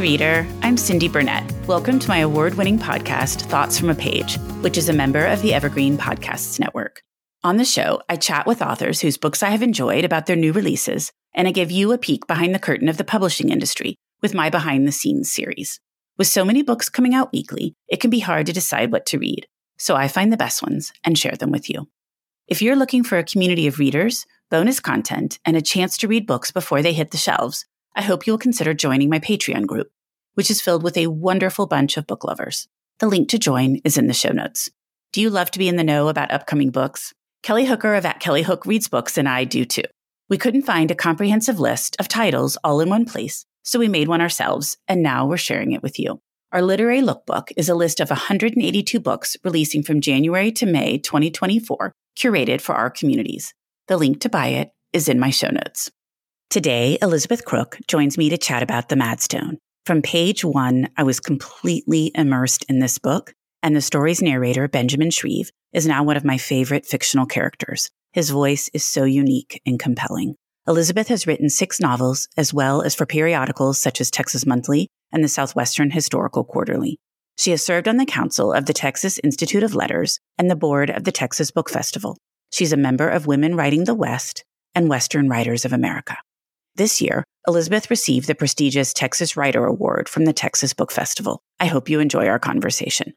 reader. I'm Cindy Burnett. Welcome to my award winning podcast, Thoughts from a Page, which is a member of the Evergreen Podcasts Network. On the show, I chat with authors whose books I have enjoyed about their new releases, and I give you a peek behind the curtain of the publishing industry with my behind the scenes series. With so many books coming out weekly, it can be hard to decide what to read, so I find the best ones and share them with you. If you're looking for a community of readers, bonus content, and a chance to read books before they hit the shelves, I hope you'll consider joining my Patreon group, which is filled with a wonderful bunch of book lovers. The link to join is in the show notes. Do you love to be in the know about upcoming books? Kelly Hooker of At Kelly Hook Reads Books and I do too. We couldn't find a comprehensive list of titles all in one place, so we made one ourselves, and now we're sharing it with you. Our literary lookbook is a list of 182 books releasing from January to May 2024, curated for our communities. The link to buy it is in my show notes. Today, Elizabeth Crook joins me to chat about The Madstone. From page one, I was completely immersed in this book, and the story's narrator, Benjamin Shreve, is now one of my favorite fictional characters. His voice is so unique and compelling. Elizabeth has written six novels, as well as for periodicals such as Texas Monthly and the Southwestern Historical Quarterly. She has served on the council of the Texas Institute of Letters and the board of the Texas Book Festival. She's a member of Women Writing the West and Western Writers of America. This year, Elizabeth received the prestigious Texas Writer Award from the Texas Book Festival. I hope you enjoy our conversation.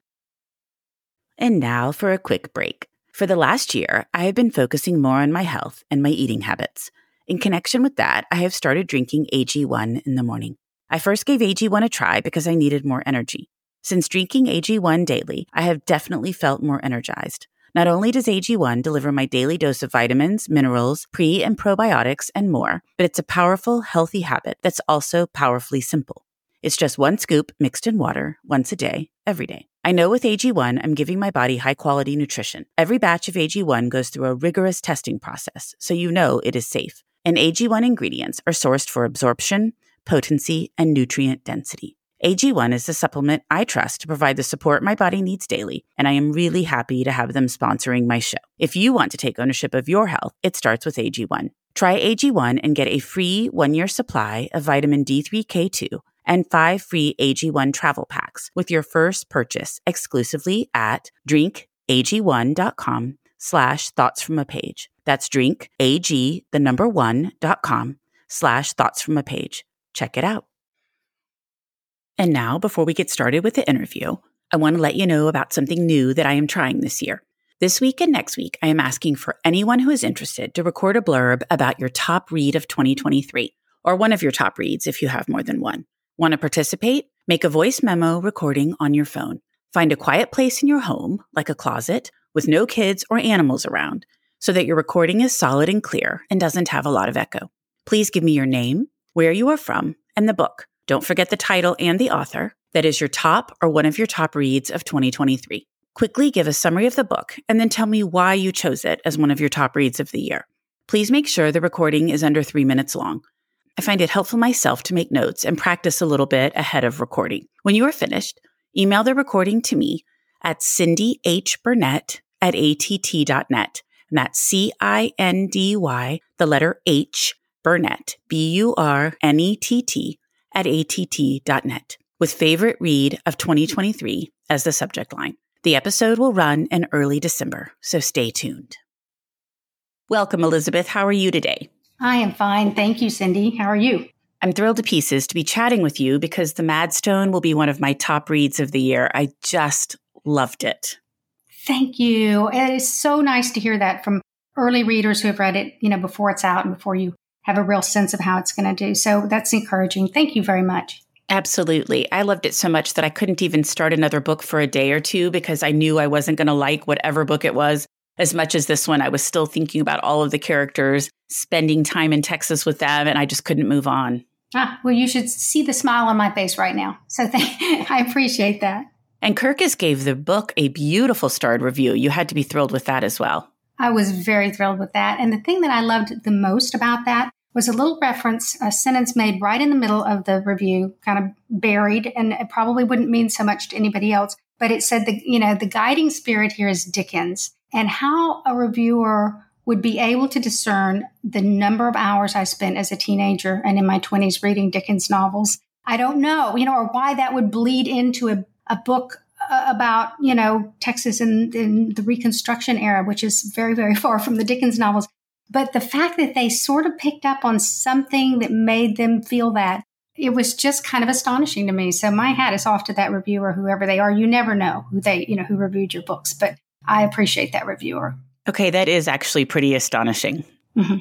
And now for a quick break. For the last year, I have been focusing more on my health and my eating habits. In connection with that, I have started drinking AG1 in the morning. I first gave AG1 a try because I needed more energy. Since drinking AG1 daily, I have definitely felt more energized. Not only does AG1 deliver my daily dose of vitamins, minerals, pre and probiotics, and more, but it's a powerful, healthy habit that's also powerfully simple. It's just one scoop mixed in water once a day, every day. I know with AG1, I'm giving my body high quality nutrition. Every batch of AG1 goes through a rigorous testing process, so you know it is safe. And AG1 ingredients are sourced for absorption, potency, and nutrient density. AG1 is the supplement I trust to provide the support my body needs daily, and I am really happy to have them sponsoring my show. If you want to take ownership of your health, it starts with AG1. Try AG1 and get a free one year supply of vitamin D3K2 and five free AG1 travel packs with your first purchase exclusively at drinkag1.com slash thoughts from a page. That's drink, AG, the number one, dot com slash thoughts from a page. Check it out. And now, before we get started with the interview, I want to let you know about something new that I am trying this year. This week and next week, I am asking for anyone who is interested to record a blurb about your top read of 2023, or one of your top reads if you have more than one. Want to participate? Make a voice memo recording on your phone. Find a quiet place in your home, like a closet, with no kids or animals around, so that your recording is solid and clear and doesn't have a lot of echo. Please give me your name, where you are from, and the book. Don't forget the title and the author. That is your top or one of your top reads of 2023. Quickly give a summary of the book and then tell me why you chose it as one of your top reads of the year. Please make sure the recording is under three minutes long. I find it helpful myself to make notes and practice a little bit ahead of recording. When you are finished, email the recording to me at Cindy H. Burnett at att.net. And that's C I N D Y, the letter H, Burnett, B U R N E T T at att.net with favorite read of 2023 as the subject line. The episode will run in early December, so stay tuned. Welcome, Elizabeth. How are you today? I am fine. Thank you, Cindy. How are you? I'm thrilled to pieces to be chatting with you because The Madstone will be one of my top reads of the year. I just loved it. Thank you. It is so nice to hear that from early readers who have read it, you know, before it's out and before you have a real sense of how it's going to do. So that's encouraging. Thank you very much. Absolutely. I loved it so much that I couldn't even start another book for a day or two because I knew I wasn't going to like whatever book it was as much as this one. I was still thinking about all of the characters, spending time in Texas with them, and I just couldn't move on. Ah, well, you should see the smile on my face right now. So th- I appreciate that. And Kirkus gave the book a beautiful starred review. You had to be thrilled with that as well. I was very thrilled with that. And the thing that I loved the most about that was a little reference, a sentence made right in the middle of the review, kind of buried, and it probably wouldn't mean so much to anybody else. But it said the you know the guiding spirit here is Dickens, and how a reviewer would be able to discern the number of hours I spent as a teenager and in my 20s reading Dickens novels I don't know, you know, or why that would bleed into a, a book about, you know, Texas in, in the Reconstruction era, which is very, very far from the Dickens novels. But the fact that they sort of picked up on something that made them feel that it was just kind of astonishing to me. So my hat is off to that reviewer, whoever they are. You never know who they, you know, who reviewed your books, but I appreciate that reviewer. Okay, that is actually pretty astonishing. Mm-hmm.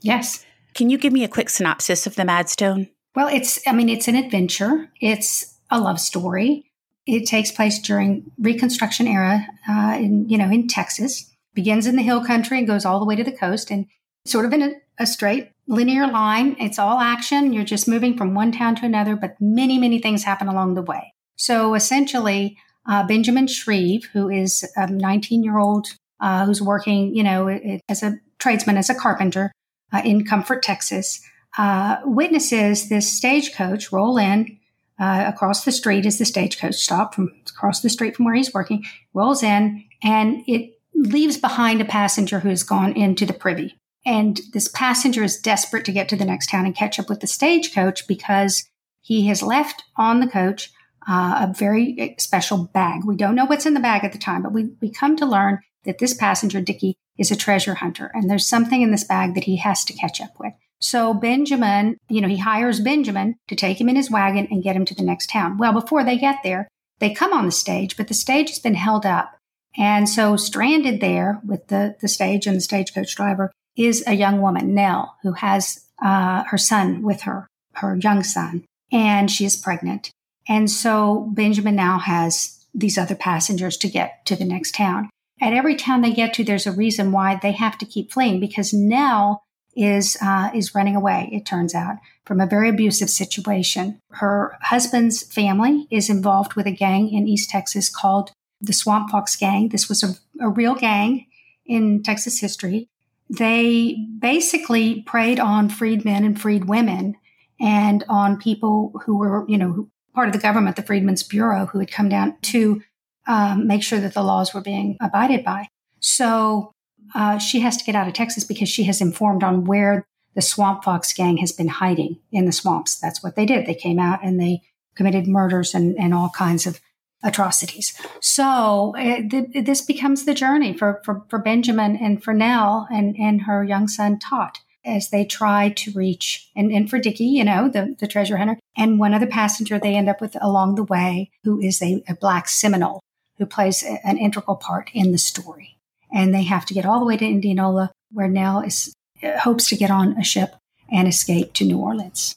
Yes. Can you give me a quick synopsis of the Madstone? Well, it's, I mean, it's an adventure. It's a love story. It takes place during Reconstruction era, uh, in you know, in Texas. Begins in the hill country and goes all the way to the coast, and sort of in a, a straight linear line. It's all action. You're just moving from one town to another, but many, many things happen along the way. So essentially, uh, Benjamin Shreve, who is a 19 year old uh, who's working, you know, as a tradesman, as a carpenter uh, in Comfort, Texas, uh, witnesses this stagecoach roll in. Uh, across the street is the stagecoach stop from across the street from where he's working, rolls in, and it leaves behind a passenger who has gone into the privy. And this passenger is desperate to get to the next town and catch up with the stagecoach because he has left on the coach uh, a very special bag. We don't know what's in the bag at the time, but we, we come to learn that this passenger, Dickie, is a treasure hunter. And there's something in this bag that he has to catch up with. So Benjamin, you know, he hires Benjamin to take him in his wagon and get him to the next town. Well, before they get there, they come on the stage, but the stage has been held up. And so stranded there with the, the stage and the stagecoach driver is a young woman, Nell, who has uh, her son with her, her young son, and she is pregnant. And so Benjamin now has these other passengers to get to the next town. At every town they get to, there's a reason why they have to keep fleeing because Nell is uh, is running away. It turns out from a very abusive situation. Her husband's family is involved with a gang in East Texas called the Swamp Fox Gang. This was a, a real gang in Texas history. They basically preyed on freedmen and freed women and on people who were, you know, part of the government, the Freedmen's Bureau, who had come down to um, make sure that the laws were being abided by. So uh, she has to get out of Texas because she has informed on where the Swamp Fox gang has been hiding in the swamps. That's what they did. They came out and they committed murders and, and all kinds of atrocities. So th- this becomes the journey for, for, for Benjamin and for Nell and, and her young son Tot as they try to reach, and, and for Dickie, you know, the, the treasure hunter, and one other passenger they end up with along the way, who is a, a black Seminole who plays an integral part in the story. And they have to get all the way to Indianola, where Nell is hopes to get on a ship and escape to New Orleans.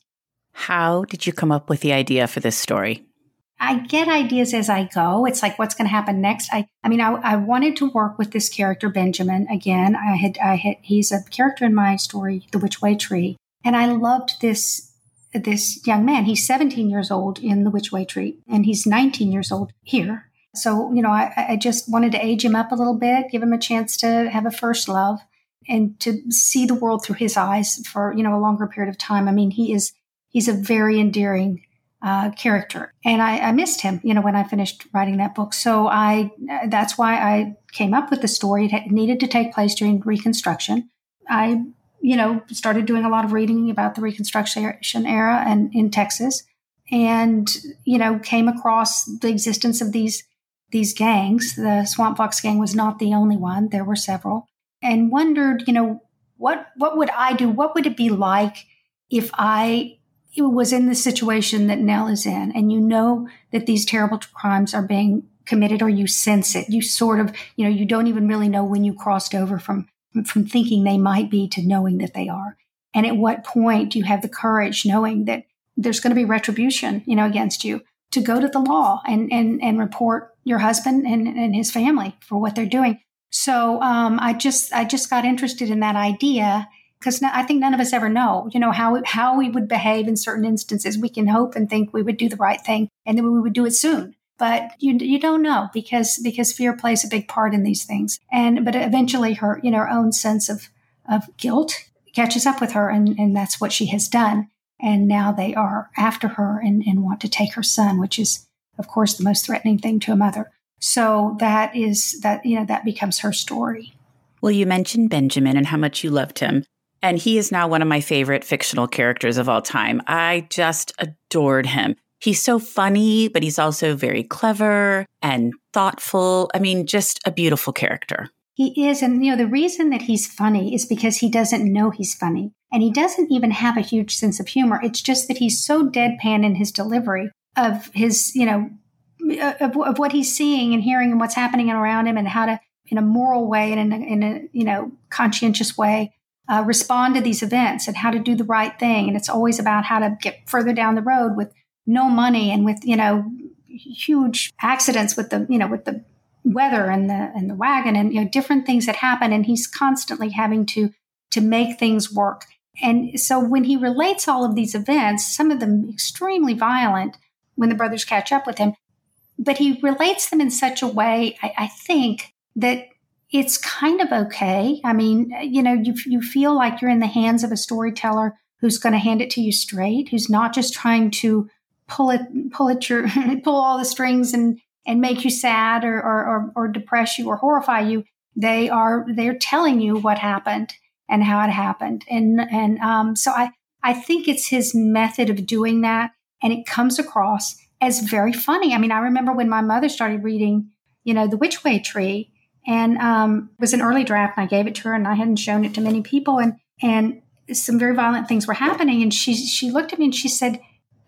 How did you come up with the idea for this story? I get ideas as I go. It's like what's going to happen next. I, I mean, I, I wanted to work with this character Benjamin again. I had, I had, he's a character in my story, The Which Way Tree, and I loved this, this young man. He's 17 years old in The Which Way Tree, and he's 19 years old here. So, you know, I, I just wanted to age him up a little bit, give him a chance to have a first love, and to see the world through his eyes for you know a longer period of time. I mean, he is he's a very endearing uh, character. And I, I, missed him, you know, when I finished writing that book. So I, that's why I came up with the story. It needed to take place during Reconstruction. I, you know, started doing a lot of reading about the Reconstruction era and in Texas, and you know, came across the existence of these these gangs. The Swamp Fox gang was not the only one; there were several, and wondered, you know, what what would I do? What would it be like if I was in the situation that Nell is in, and you know that these terrible crimes are being committed, or you sense it, you sort of, you know, you don't even really know when you crossed over from from thinking they might be to knowing that they are. And at what point do you have the courage, knowing that there's going to be retribution, you know, against you, to go to the law and and and report your husband and, and his family for what they're doing. So um, I just I just got interested in that idea because I think none of us ever know, you know, how how we would behave in certain instances. We can hope and think we would do the right thing, and then we would do it soon. But you you don't know because because fear plays a big part in these things. And but eventually, her you know her own sense of of guilt catches up with her, and and that's what she has done. And now they are after her and, and want to take her son, which is of course the most threatening thing to a mother. So that is that you know that becomes her story. Well, you mentioned Benjamin and how much you loved him. And he is now one of my favorite fictional characters of all time. I just adored him. He's so funny, but he's also very clever and thoughtful. I mean, just a beautiful character. He is. And, you know, the reason that he's funny is because he doesn't know he's funny. And he doesn't even have a huge sense of humor. It's just that he's so deadpan in his delivery of his, you know, of, of what he's seeing and hearing and what's happening around him and how to, in a moral way and in a, in a you know, conscientious way, uh, respond to these events and how to do the right thing. And it's always about how to get further down the road with no money and with, you know, huge accidents with the, you know, with the weather and the and the wagon and you know different things that happen and he's constantly having to to make things work. And so when he relates all of these events some of them extremely violent when the brothers catch up with him but he relates them in such a way i, I think that it's kind of okay. I mean you know you, you feel like you're in the hands of a storyteller who's going to hand it to you straight who's not just trying to pull it pull it your pull all the strings and and make you sad or, or, or, or depress you or horrify you. They are they're telling you what happened and how it happened. And and um, so I I think it's his method of doing that, and it comes across as very funny. I mean, I remember when my mother started reading, you know, The Which Way Tree, and um, it was an early draft, and I gave it to her, and I hadn't shown it to many people, and and some very violent things were happening, and she she looked at me and she said,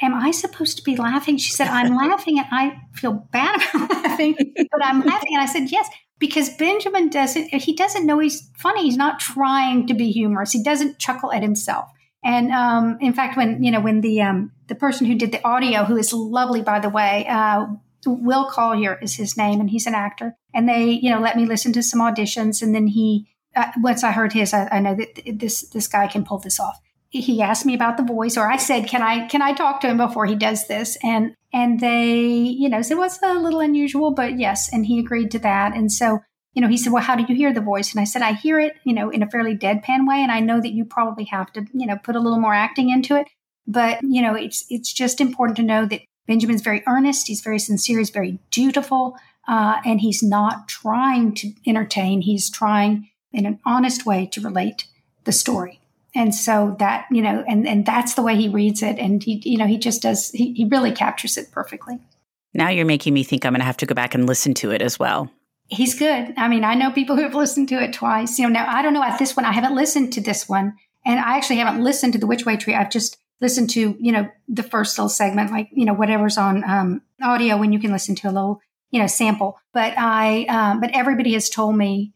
am I supposed to be laughing? She said, I'm laughing and I feel bad about laughing, but I'm laughing. And I said, yes, because Benjamin doesn't, he doesn't know he's funny. He's not trying to be humorous. He doesn't chuckle at himself. And um, in fact, when, you know, when the, um, the person who did the audio, who is lovely, by the way, uh, Will Collier is his name, and he's an actor. And they, you know, let me listen to some auditions. And then he, uh, once I heard his, I, I know that this, this guy can pull this off he asked me about the voice or I said, can I, can I talk to him before he does this? And, and they, you know, said, well, it's a little unusual, but yes. And he agreed to that. And so, you know, he said, well, how do you hear the voice? And I said, I hear it, you know, in a fairly deadpan way. And I know that you probably have to, you know, put a little more acting into it. But, you know, it's, it's just important to know that Benjamin's very earnest. He's very sincere. He's very dutiful. Uh, and he's not trying to entertain. He's trying in an honest way to relate the story and so that you know and and that's the way he reads it. And he you know he just does he, he really captures it perfectly. Now you're making me think i'm going to have to go back and listen to it as well. He's good. I mean i know people who have listened to it twice. You know now i don't know at this one i haven't listened to this one. And i actually haven't listened to the which way tree. I've just listened to you know the first little segment like you know whatever's on um, audio when you can listen to a little you know sample. But i um, but everybody has told me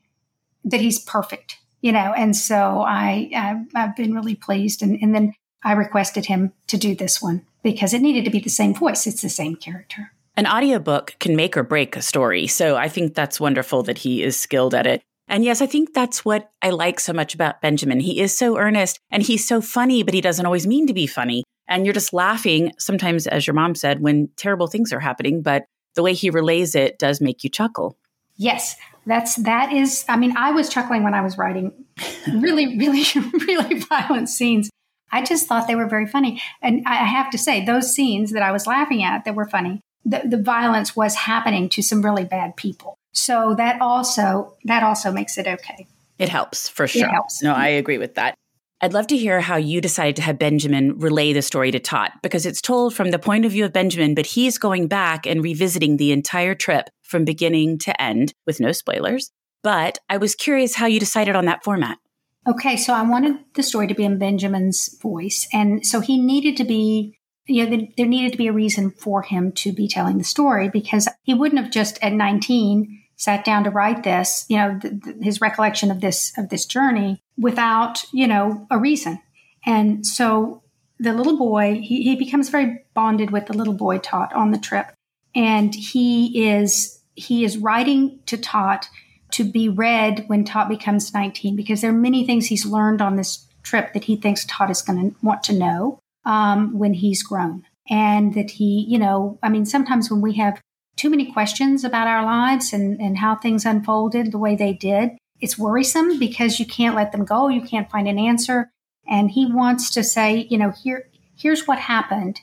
that he's perfect you know, and so I, I've, I've been really pleased. And, and then I requested him to do this one because it needed to be the same voice. It's the same character. An audiobook can make or break a story. So I think that's wonderful that he is skilled at it. And yes, I think that's what I like so much about Benjamin. He is so earnest and he's so funny, but he doesn't always mean to be funny. And you're just laughing sometimes, as your mom said, when terrible things are happening. But the way he relays it does make you chuckle. Yes, that's that is i mean i was chuckling when i was writing really really really violent scenes. I just thought they were very funny. And i have to say those scenes that i was laughing at that were funny the, the violence was happening to some really bad people. So that also that also makes it okay. It helps for sure. it helps. no i agree with that. I'd love to hear how you decided to have Benjamin relay the story to Tot because it's told from the point of view of Benjamin, but he's going back and revisiting the entire trip from beginning to end with no spoilers. But I was curious how you decided on that format. Okay, so I wanted the story to be in Benjamin's voice. And so he needed to be, you know, there needed to be a reason for him to be telling the story because he wouldn't have just at 19 sat down to write this, you know, th- th- his recollection of this of this journey without, you know, a reason. And so the little boy, he, he becomes very bonded with the little boy Tot on the trip. And he is he is writing to Tot to be read when Tot becomes 19 because there are many things he's learned on this trip that he thinks Tot is going to want to know um, when he's grown. And that he, you know, I mean, sometimes when we have too many questions about our lives and, and how things unfolded the way they did. It's worrisome because you can't let them go. You can't find an answer. And he wants to say, you know, here, here's what happened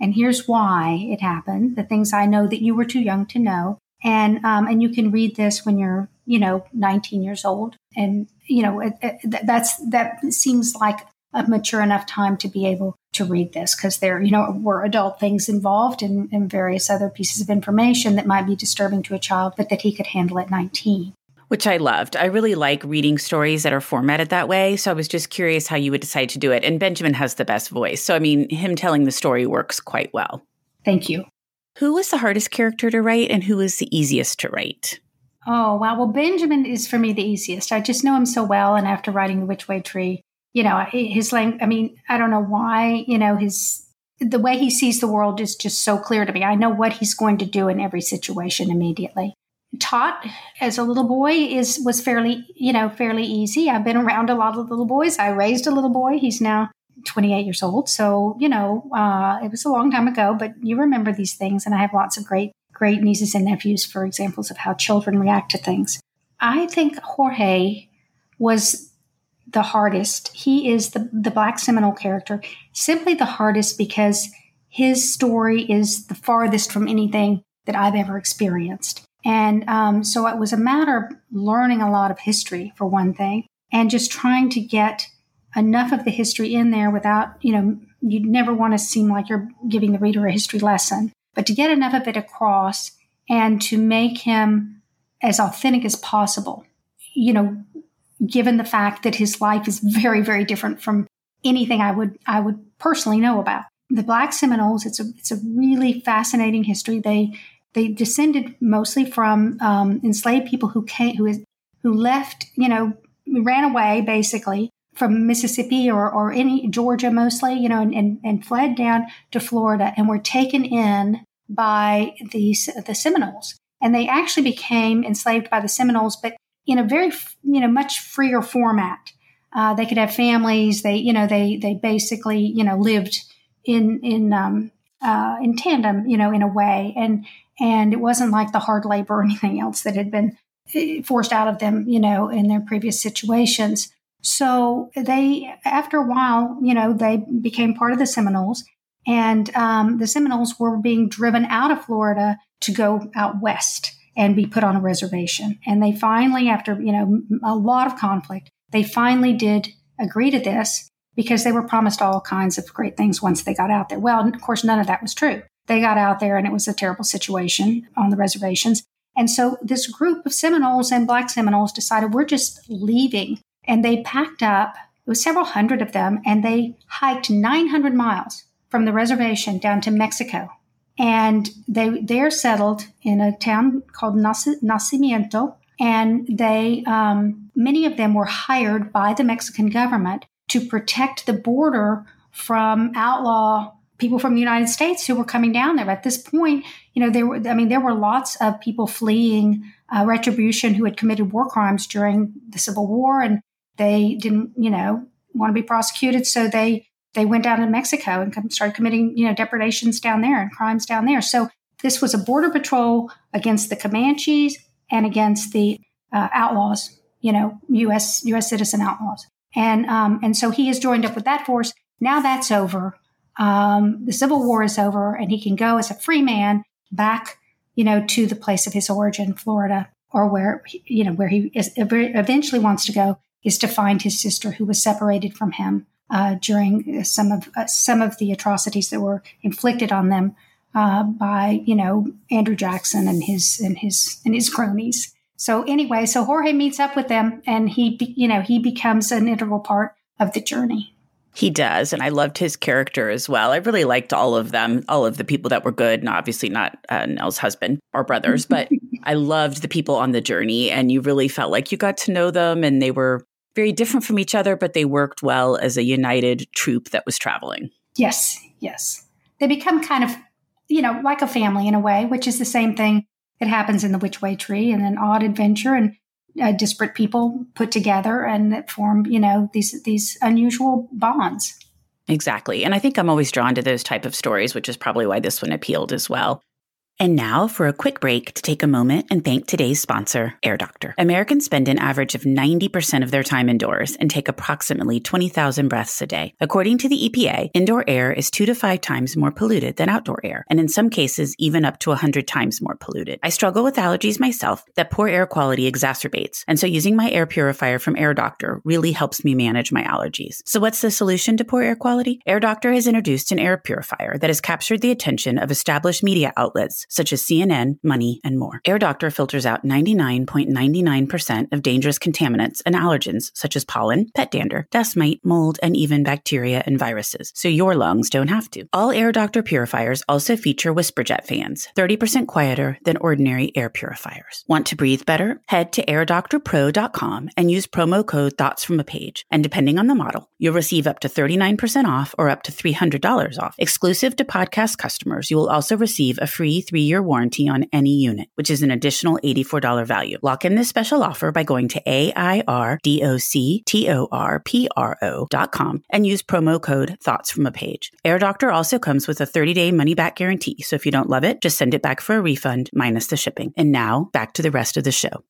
and here's why it happened. The things I know that you were too young to know. and um, and you can read this when you're you know 19 years old, and you know it, it, that's that seems like a mature enough time to be able to read this because there you know were adult things involved and, and various other pieces of information that might be disturbing to a child, but that he could handle at 19 which I loved. I really like reading stories that are formatted that way. So I was just curious how you would decide to do it. And Benjamin has the best voice. So, I mean, him telling the story works quite well. Thank you. Who was the hardest character to write and who was the easiest to write? Oh, wow. Well, Benjamin is for me the easiest. I just know him so well. And after writing The Which Way Tree, you know, his language, I mean, I don't know why, you know, his, the way he sees the world is just so clear to me. I know what he's going to do in every situation immediately. Tot as a little boy is was fairly, you know, fairly easy. I've been around a lot of little boys. I raised a little boy. He's now 28 years old. So, you know, uh, it was a long time ago, but you remember these things. And I have lots of great, great nieces and nephews for examples of how children react to things. I think Jorge was the hardest. He is the, the Black Seminole character, simply the hardest because his story is the farthest from anything that I've ever experienced. And um, so it was a matter of learning a lot of history, for one thing, and just trying to get enough of the history in there without, you know, you never want to seem like you're giving the reader a history lesson, but to get enough of it across and to make him as authentic as possible. You know, given the fact that his life is very, very different from anything I would I would personally know about. The Black Seminoles, it's a it's a really fascinating history. They they descended mostly from um, enslaved people who came who is who left, you know, ran away basically from Mississippi or, or any Georgia mostly, you know, and, and, and fled down to Florida and were taken in by the, the Seminoles. And they actually became enslaved by the Seminoles, but in a very, you know, much freer format. Uh, they could have families. They, you know, they, they basically, you know, lived in, in, um, uh, in tandem, you know, in a way. And, and it wasn't like the hard labor or anything else that had been eh, forced out of them, you know, in their previous situations. So they, after a while, you know, they became part of the Seminoles, and um, the Seminoles were being driven out of Florida to go out west and be put on a reservation. And they finally, after you know a lot of conflict, they finally did agree to this because they were promised all kinds of great things once they got out there. Well, of course, none of that was true. They got out there, and it was a terrible situation on the reservations. And so this group of Seminoles and Black Seminoles decided we're just leaving and they packed up, it was several hundred of them, and they hiked 900 miles from the reservation down to Mexico. And they, they're settled in a town called Nacimiento. And they, um, many of them were hired by the Mexican government to protect the border from outlaw people from the United States who were coming down there. At this point, you know, there were, I mean, there were lots of people fleeing uh, retribution who had committed war crimes during the Civil War and they didn't, you know, want to be prosecuted, so they they went down to Mexico and started committing, you know, depredations down there and crimes down there. So this was a border patrol against the Comanches and against the uh, outlaws, you know, U.S. U.S. citizen outlaws, and um, and so he has joined up with that force. Now that's over. Um, the Civil War is over, and he can go as a free man back, you know, to the place of his origin, Florida, or where you know where he is, eventually wants to go is to find his sister who was separated from him uh, during some of uh, some of the atrocities that were inflicted on them uh, by you know Andrew Jackson and his and his and his cronies. So anyway, so Jorge meets up with them, and he you know he becomes an integral part of the journey. He does. And I loved his character as well. I really liked all of them, all of the people that were good, and obviously not uh, Nell's husband or brothers, but I loved the people on the journey. And you really felt like you got to know them and they were very different from each other, but they worked well as a united troop that was traveling. Yes, yes. They become kind of, you know, like a family in a way, which is the same thing that happens in the Which Way Tree and an odd adventure and uh, disparate people put together and form, you know, these these unusual bonds. Exactly. And I think I'm always drawn to those type of stories, which is probably why this one appealed as well. And now for a quick break to take a moment and thank today's sponsor, Air Doctor. Americans spend an average of 90% of their time indoors and take approximately 20,000 breaths a day. According to the EPA, indoor air is two to five times more polluted than outdoor air, and in some cases, even up to 100 times more polluted. I struggle with allergies myself that poor air quality exacerbates, and so using my air purifier from Air Doctor really helps me manage my allergies. So what's the solution to poor air quality? Air Doctor has introduced an air purifier that has captured the attention of established media outlets such as CNN, Money, and more. Air Doctor filters out 99.99% of dangerous contaminants and allergens such as pollen, pet dander, dust mite, mold, and even bacteria and viruses, so your lungs don't have to. All Air Doctor purifiers also feature WhisperJet fans, 30% quieter than ordinary air purifiers. Want to breathe better? Head to airdoctorpro.com and use promo code Thoughts from a Page. And depending on the model, you'll receive up to 39% off or up to $300 off. Exclusive to podcast customers, you will also receive a free three year warranty on any unit, which is an additional $84 value. Lock in this special offer by going to AIRDOCTORPRO.com and use promo code Thoughts from a Page. Air Doctor also comes with a 30 day money back guarantee. So if you don't love it, just send it back for a refund minus the shipping. And now back to the rest of the show.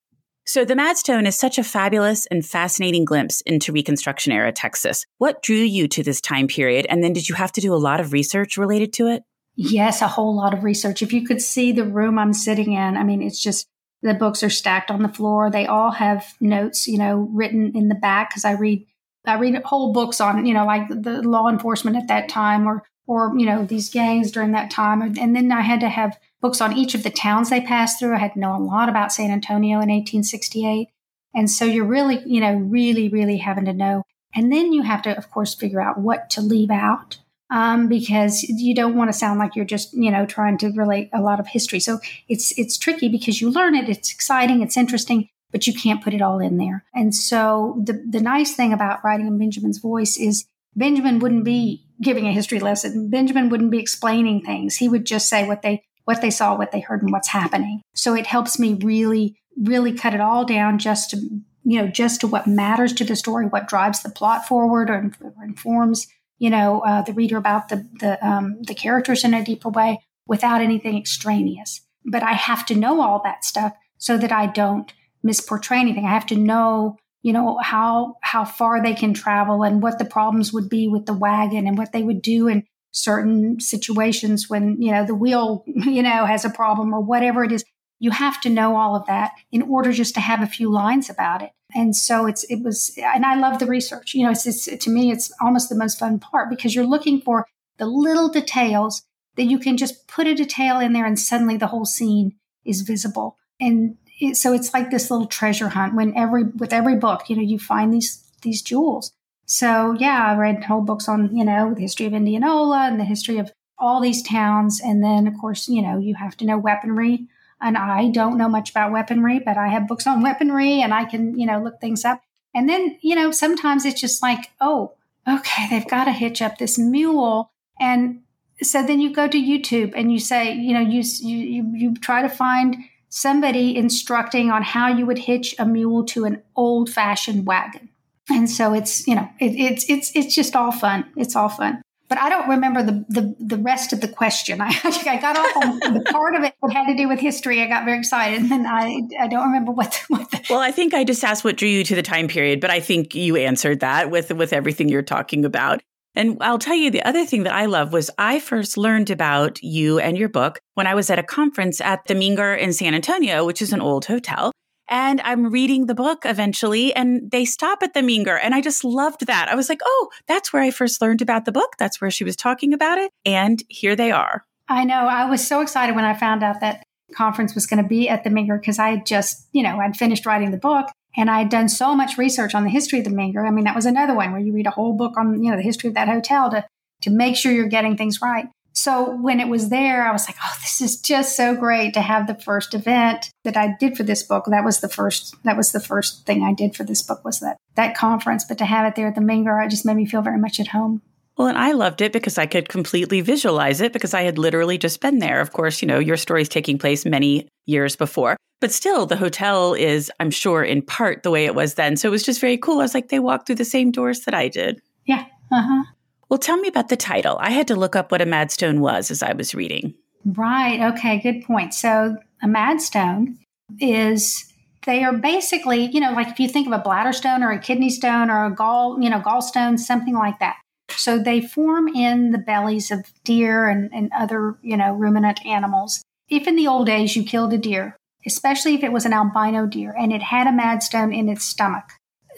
So, the Madstone is such a fabulous and fascinating glimpse into Reconstruction era Texas. What drew you to this time period? And then did you have to do a lot of research related to it? Yes, a whole lot of research. If you could see the room I'm sitting in, I mean, it's just the books are stacked on the floor. They all have notes, you know, written in the back because I read I read whole books on, you know, like the law enforcement at that time or or you know these gangs during that time. And then i had to have books on each of the towns they passed through. I had to know a lot about san antonio in 1868 and so you're really you know really really having to know. And then you have to of course figure out what to leave out um, because you don't want to sound like you're just you know trying to relate a lot of history. So it's it's tricky because you learn it, it's exciting, it's interesting, but you can't put it all in there. And so the the nice thing about writing in Benjamin's voice is Benjamin wouldn't be giving a history lesson. Benjamin wouldn't be explaining things. He would just say what they what they saw, what they heard, and what's happening. So it helps me really really cut it all down just to you know just to what matters to the story, what drives the plot forward or informs you know, uh, the reader about the the um, the characters in a deeper way without anything extraneous. But I have to know all that stuff so that I don't misportray anything. I have to know, you know, how how far they can travel and what the problems would be with the wagon and what they would do in certain situations when you know the wheel you know has a problem or whatever it is you have to know all of that in order just to have a few lines about it. And so it's it was, and I love the research. You know, it's, it's to me, it's almost the most fun part because you're looking for the little details that you can just put a detail in there, and suddenly the whole scene is visible. And it, so it's like this little treasure hunt. When every with every book, you know, you find these these jewels. So yeah, I read whole books on you know the history of Indianola and the history of all these towns, and then of course you know you have to know weaponry and I don't know much about weaponry, but I have books on weaponry and I can, you know, look things up. And then, you know, sometimes it's just like, oh, okay, they've got to hitch up this mule. And so then you go to YouTube and you say, you know, you, you, you try to find somebody instructing on how you would hitch a mule to an old fashioned wagon. And so it's, you know, it, it's, it's, it's just all fun. It's all fun but I don't remember the, the, the rest of the question. I, I got off on the part of it that had to do with history. I got very excited, and then I, I don't remember what. The, what the well, I think I just asked what drew you to the time period, but I think you answered that with with everything you're talking about. And I'll tell you the other thing that I love was I first learned about you and your book when I was at a conference at the Menger in San Antonio, which is an old hotel. And I'm reading the book eventually, and they stop at the Menger. And I just loved that. I was like, oh, that's where I first learned about the book. That's where she was talking about it. And here they are. I know. I was so excited when I found out that conference was going to be at the Menger because I had just, you know, I'd finished writing the book and I had done so much research on the history of the Menger. I mean, that was another one where you read a whole book on, you know, the history of that hotel to to make sure you're getting things right. So when it was there, I was like, oh, this is just so great to have the first event that I did for this book. That was the first, that was the first thing I did for this book was that, that conference. But to have it there at the Menger, it just made me feel very much at home. Well, and I loved it because I could completely visualize it because I had literally just been there. Of course, you know, your story is taking place many years before, but still the hotel is, I'm sure, in part the way it was then. So it was just very cool. I was like, they walked through the same doors that I did. Yeah. Uh huh. Well, tell me about the title. I had to look up what a Madstone was as I was reading. Right. Okay. Good point. So a madstone is they are basically, you know, like if you think of a bladder stone or a kidney stone or a gall, you know, gallstone, something like that. So they form in the bellies of deer and, and other, you know, ruminant animals. If in the old days you killed a deer, especially if it was an albino deer and it had a madstone in its stomach,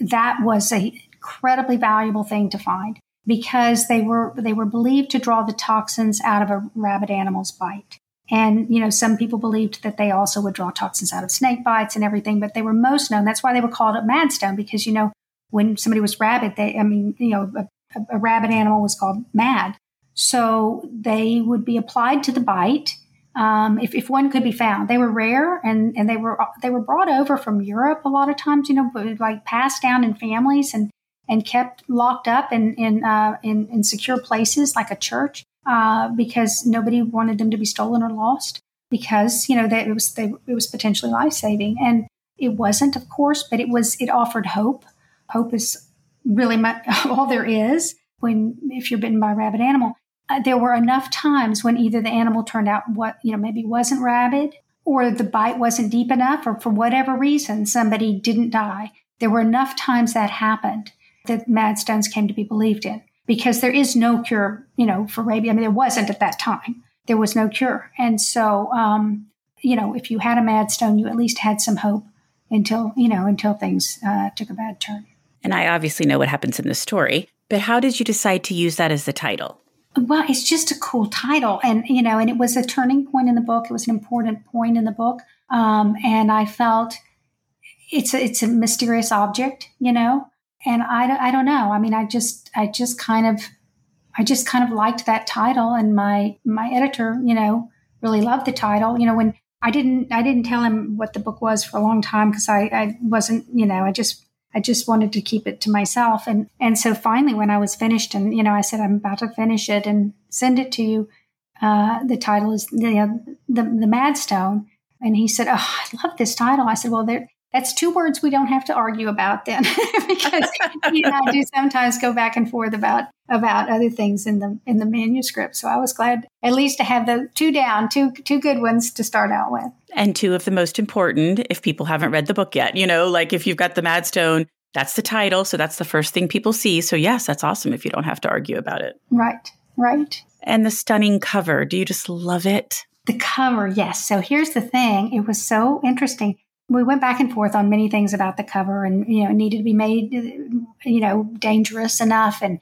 that was an incredibly valuable thing to find because they were they were believed to draw the toxins out of a rabid animal's bite. And, you know, some people believed that they also would draw toxins out of snake bites and everything, but they were most known. That's why they were called a madstone because, you know, when somebody was rabid, they, I mean, you know, a, a rabid animal was called mad. So they would be applied to the bite. Um, if, if one could be found, they were rare and, and they were they were brought over from Europe a lot of times, you know, like passed down in families and and kept locked up in in uh, in, in secure places like a church uh, because nobody wanted them to be stolen or lost because you know that it was they, it was potentially life saving and it wasn't of course but it was it offered hope. Hope is really all there is when if you're bitten by a rabid animal. Uh, there were enough times when either the animal turned out what you know maybe wasn't rabid or the bite wasn't deep enough or for whatever reason somebody didn't die. There were enough times that happened that mad stones came to be believed in because there is no cure you know for rabies i mean there wasn't at that time there was no cure and so um, you know if you had a mad stone you at least had some hope until you know until things uh, took a bad turn and I obviously know what happens in the story, but how did you decide to use that as the title? Well, it's just a cool title. And, you know, and it was a turning point in the book. It was an important point in the book. Um, and I felt it's a, it's a mysterious object, you know, and I, I don't know. I mean, I just, I just kind of, I just kind of liked that title and my, my editor, you know, really loved the title. You know, when I didn't, I didn't tell him what the book was for a long time because I, I wasn't, you know, I just I just wanted to keep it to myself. And, and so finally, when I was finished and, you know, I said, I'm about to finish it and send it to you. Uh, the title is the, the, the. And he said, Oh, I love this title. I said, Well, there, that's two words we don't have to argue about then because you know I do sometimes go back and forth about about other things in the in the manuscript. So I was glad at least to have the two down, two two good ones to start out with. And two of the most important if people haven't read the book yet. You know, like if you've got the Madstone, that's the title, so that's the first thing people see. So yes, that's awesome if you don't have to argue about it. Right. Right. And the stunning cover. Do you just love it? The cover, yes. So here's the thing. It was so interesting we went back and forth on many things about the cover and you know it needed to be made you know dangerous enough. And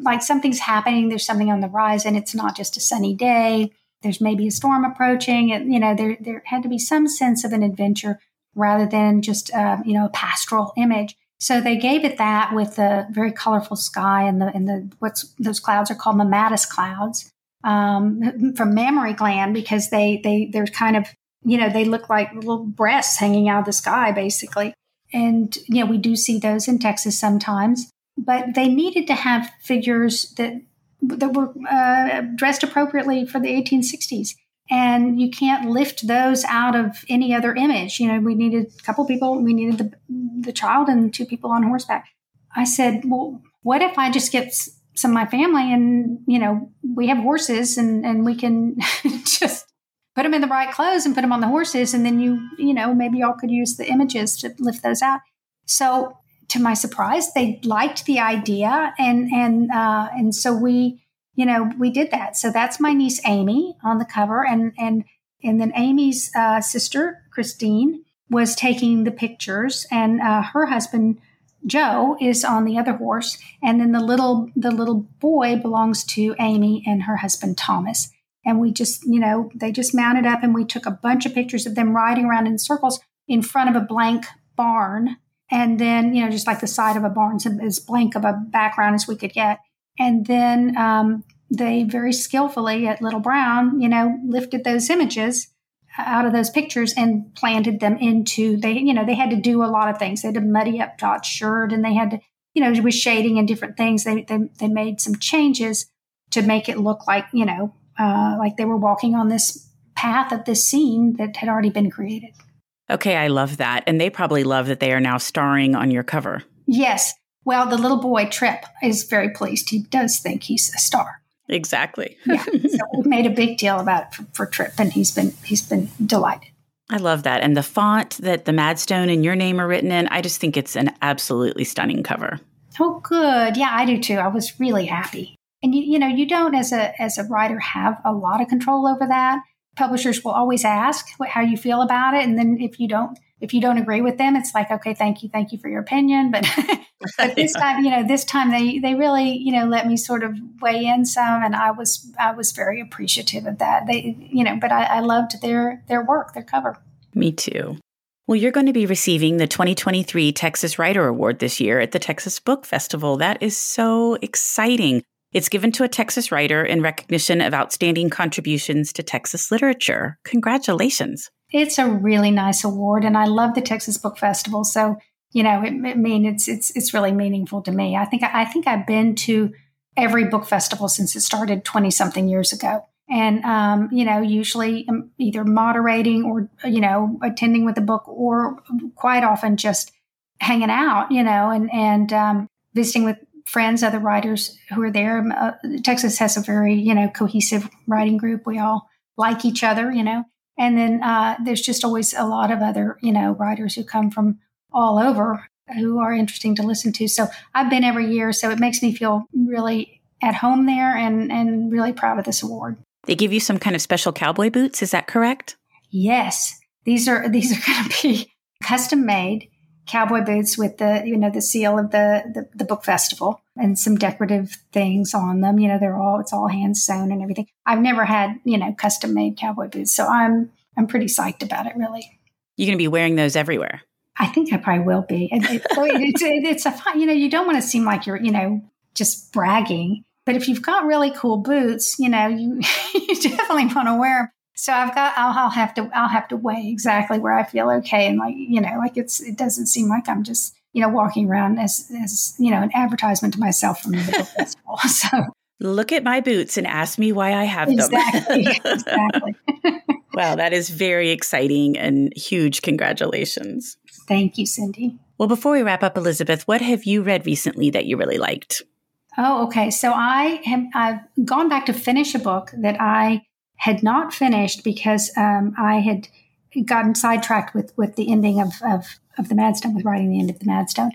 like something's happening there's something on the rise and it's not just a sunny day there's maybe a storm approaching and you know there there had to be some sense of an adventure rather than just uh, you know a pastoral image. So they gave it that with the very colorful sky and the and the what's those clouds are called mammatus clouds um, from mammary gland because they they they're kind of you know, they look like little breasts hanging out of the sky, basically. And, you know, we do see those in Texas sometimes, but they needed to have figures that, that were uh, dressed appropriately for the 1860s. And you can't lift those out of any other image. You know, we needed a couple people, we needed the, the child and two people on horseback. I said, well, what if I just get some of my family and, you know, we have horses and, and we can just put them in the right clothes and put them on the horses and then you you know maybe y'all could use the images to lift those out. So to my surprise they liked the idea and and uh, and so we you know we did that. So that's my niece amy on the cover and and and then amy's uh, sister christine was taking the pictures and uh, her husband joe is on the other horse and then the little the little boy belongs to amy and her husband thomas and we just, you know, they just mounted up and we took a bunch of pictures of them riding around in circles in front of a blank barn. And then, you know, just like the side of a barn, as blank of a background as we could get. And then um, they very skillfully at Little Brown, you know, lifted those images out of those pictures and planted them into they you know they had to do a lot of things they had to muddy up Tot's shirt and they had to you know with shading and different things they, they they made some changes to make it look like you know uh, like they were walking on this path of this scene that had already been created. Okay, I love that. And they probably love that they are now starring on your cover. Yes. Well, the little boy, Trip, is very pleased. He does think he's a star. Exactly. yeah. So we made a big deal about it for, for Trip, and he's been he's been delighted. I love that. And the font that the Madstone and your name are written in, I just think it's an absolutely stunning cover. Oh, good. Yeah, I do too. I was really happy. And you, you know, you don't as a as a writer have a lot of control over that. Publishers will always ask what, how you feel about it, and then if you don't if you don't agree with them, it's like, okay, thank you, thank you for your opinion. But but this time, you know, this time they they really, you know, let me sort of weigh in some, and I was I was very appreciative of that. They, you know, but I, I loved their their work, their cover. Me too. Well, you're going to be receiving the 2023 Texas Writer Award this year at the Texas Book Festival. That is so exciting. It's given to a Texas writer in recognition of outstanding contributions to Texas literature. Congratulations. It's a really nice award, and I love the Texas Book Festival. So, you know, it, it mean it's it's it's really meaningful to me. I think I think I've been to every book festival since it started 20 something years ago and um, you know usually um, either moderating or you know attending with a book or quite often just hanging out you know and and um, visiting with friends other writers who are there. Uh, texas has a very you know cohesive writing group. We all like each other you know? And then uh, there's just always a lot of other you know writers who come from all over who are interesting to listen to. So i've been every year so it makes me feel really at home there and and really proud of this award. They give you some kind of special cowboy boots, is that correct? Yes. These are these are going to be custom made cowboy boots with the you know the seal of the, the, the book festival and some decorative things on them. You know, they're all it's all hand sewn and everything. I've never had you know custom made cowboy boots, so I'm I'm pretty psyched about it. Really, you're going to be wearing those everywhere. I think I probably will be. It, it, it's, it's a fun. You know, you don't want to seem like you're you know just bragging. But if you've got really cool boots, you know, you, you definitely want to wear them. So I've got, I'll, I'll, have to, I'll have to weigh exactly where I feel okay. And like, you know, like it's, it doesn't seem like I'm just, you know, walking around as, as, you know, an advertisement to myself from the book festival. So look at my boots and ask me why I have exactly, them. exactly. wow. That is very exciting and huge congratulations. Thank you, Cindy. Well, before we wrap up, Elizabeth, what have you read recently that you really liked? Oh, okay. So I have I've gone back to finish a book that I had not finished because um, I had gotten sidetracked with with the ending of, of of the Madstone, with writing the end of the Madstone,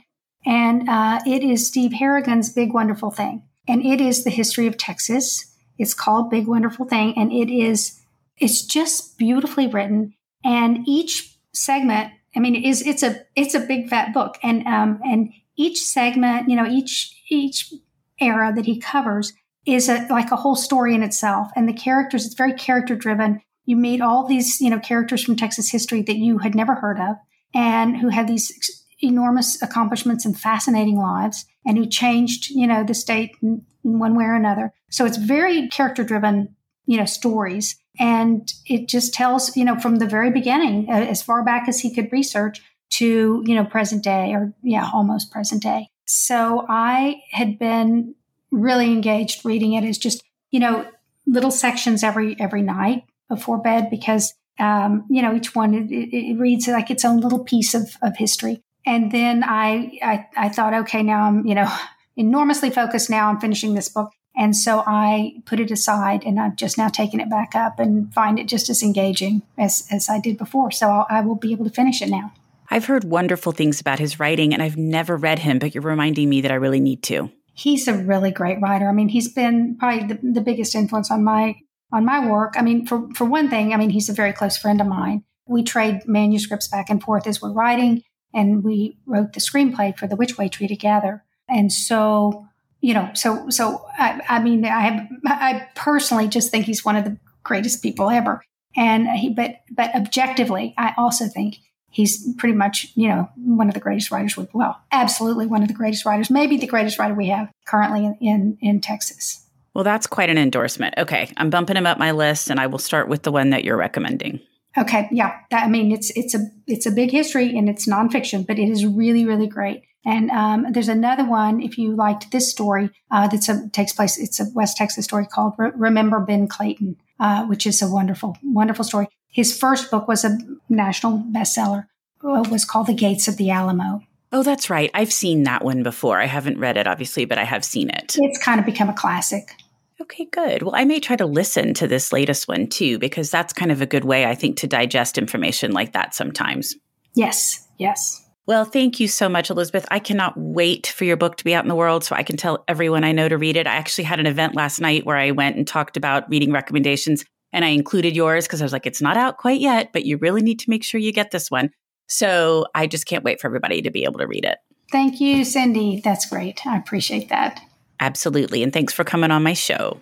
and uh, it is Steve Harrigan's Big Wonderful Thing, and it is the history of Texas. It's called Big Wonderful Thing, and it is it's just beautifully written, and each segment. I mean, is it's a it's a big fat book, and um, and each segment, you know, each each era that he covers is a, like a whole story in itself. And the characters, it's very character driven. You meet all these, you know, characters from Texas history that you had never heard of and who had these enormous accomplishments and fascinating lives and who changed, you know, the state in, in one way or another. So it's very character driven, you know, stories. And it just tells, you know, from the very beginning, as far back as he could research to, you know, present day or, yeah, almost present day. So I had been really engaged reading it is just, you know, little sections every every night before bed because um, you know each one it, it, reads like its own little piece of, of history. And then I, I I thought, okay, now I'm you know enormously focused now on finishing this book. And so I put it aside and I've just now taken it back up and find it just as engaging as, as I did before. So I'll, I will be able to finish it now. I've heard wonderful things about his writing and I've never read him, but you're reminding me that I really need to. He's a really great writer. I mean, he's been probably the, the biggest influence on my on my work. I mean, for for one thing, I mean, he's a very close friend of mine. We trade manuscripts back and forth as we're writing, and we wrote the screenplay for The Which Way Tree together. And so, you know, so so I, I mean, I have, I personally just think he's one of the greatest people ever. And he, but but objectively, I also think he's pretty much, you know, one of the greatest writers. With, well, absolutely one of the greatest writers, maybe the greatest writer we have currently in, in, in Texas. Well, that's quite an endorsement. Okay, I'm bumping him up my list, and I will start with the one that you're recommending. Okay, yeah, that, I mean it's it's a it's a big history and it's nonfiction, but it is really really great. And um, there's another one if you liked this story uh, that takes place. It's a West Texas story called "Remember Ben Clayton," uh, which is a wonderful wonderful story. His first book was a national bestseller. It was called The Gates of the Alamo. Oh, that's right. I've seen that one before. I haven't read it, obviously, but I have seen it. It's kind of become a classic. Okay, good. Well, I may try to listen to this latest one too, because that's kind of a good way, I think, to digest information like that sometimes. Yes, yes. Well, thank you so much, Elizabeth. I cannot wait for your book to be out in the world so I can tell everyone I know to read it. I actually had an event last night where I went and talked about reading recommendations and I included yours because I was like, it's not out quite yet, but you really need to make sure you get this one. So I just can't wait for everybody to be able to read it. Thank you, Cindy. That's great. I appreciate that. Absolutely. And thanks for coming on my show.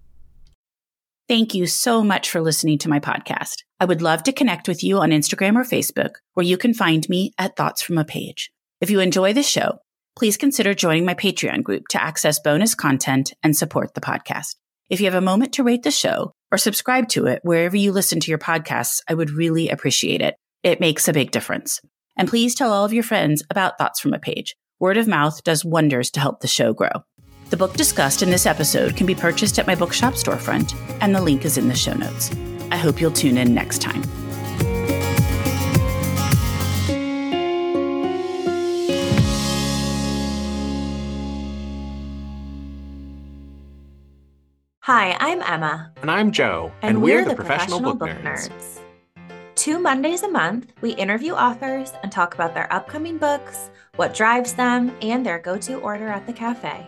Thank you so much for listening to my podcast. I would love to connect with you on Instagram or Facebook, where you can find me at Thoughts from a Page. If you enjoy the show, please consider joining my Patreon group to access bonus content and support the podcast. If you have a moment to rate the show or subscribe to it wherever you listen to your podcasts, I would really appreciate it. It makes a big difference. And please tell all of your friends about Thoughts from a Page. Word of mouth does wonders to help the show grow. The book discussed in this episode can be purchased at my bookshop storefront, and the link is in the show notes. I hope you'll tune in next time. Hi, I'm Emma. And I'm Joe. And, and we're, we're, the, the Professional, Professional, Book, Nerds. Nerds. Two Mondays a month, we interview authors and talk about their upcoming books, what drives them, and their go to order at the cafe.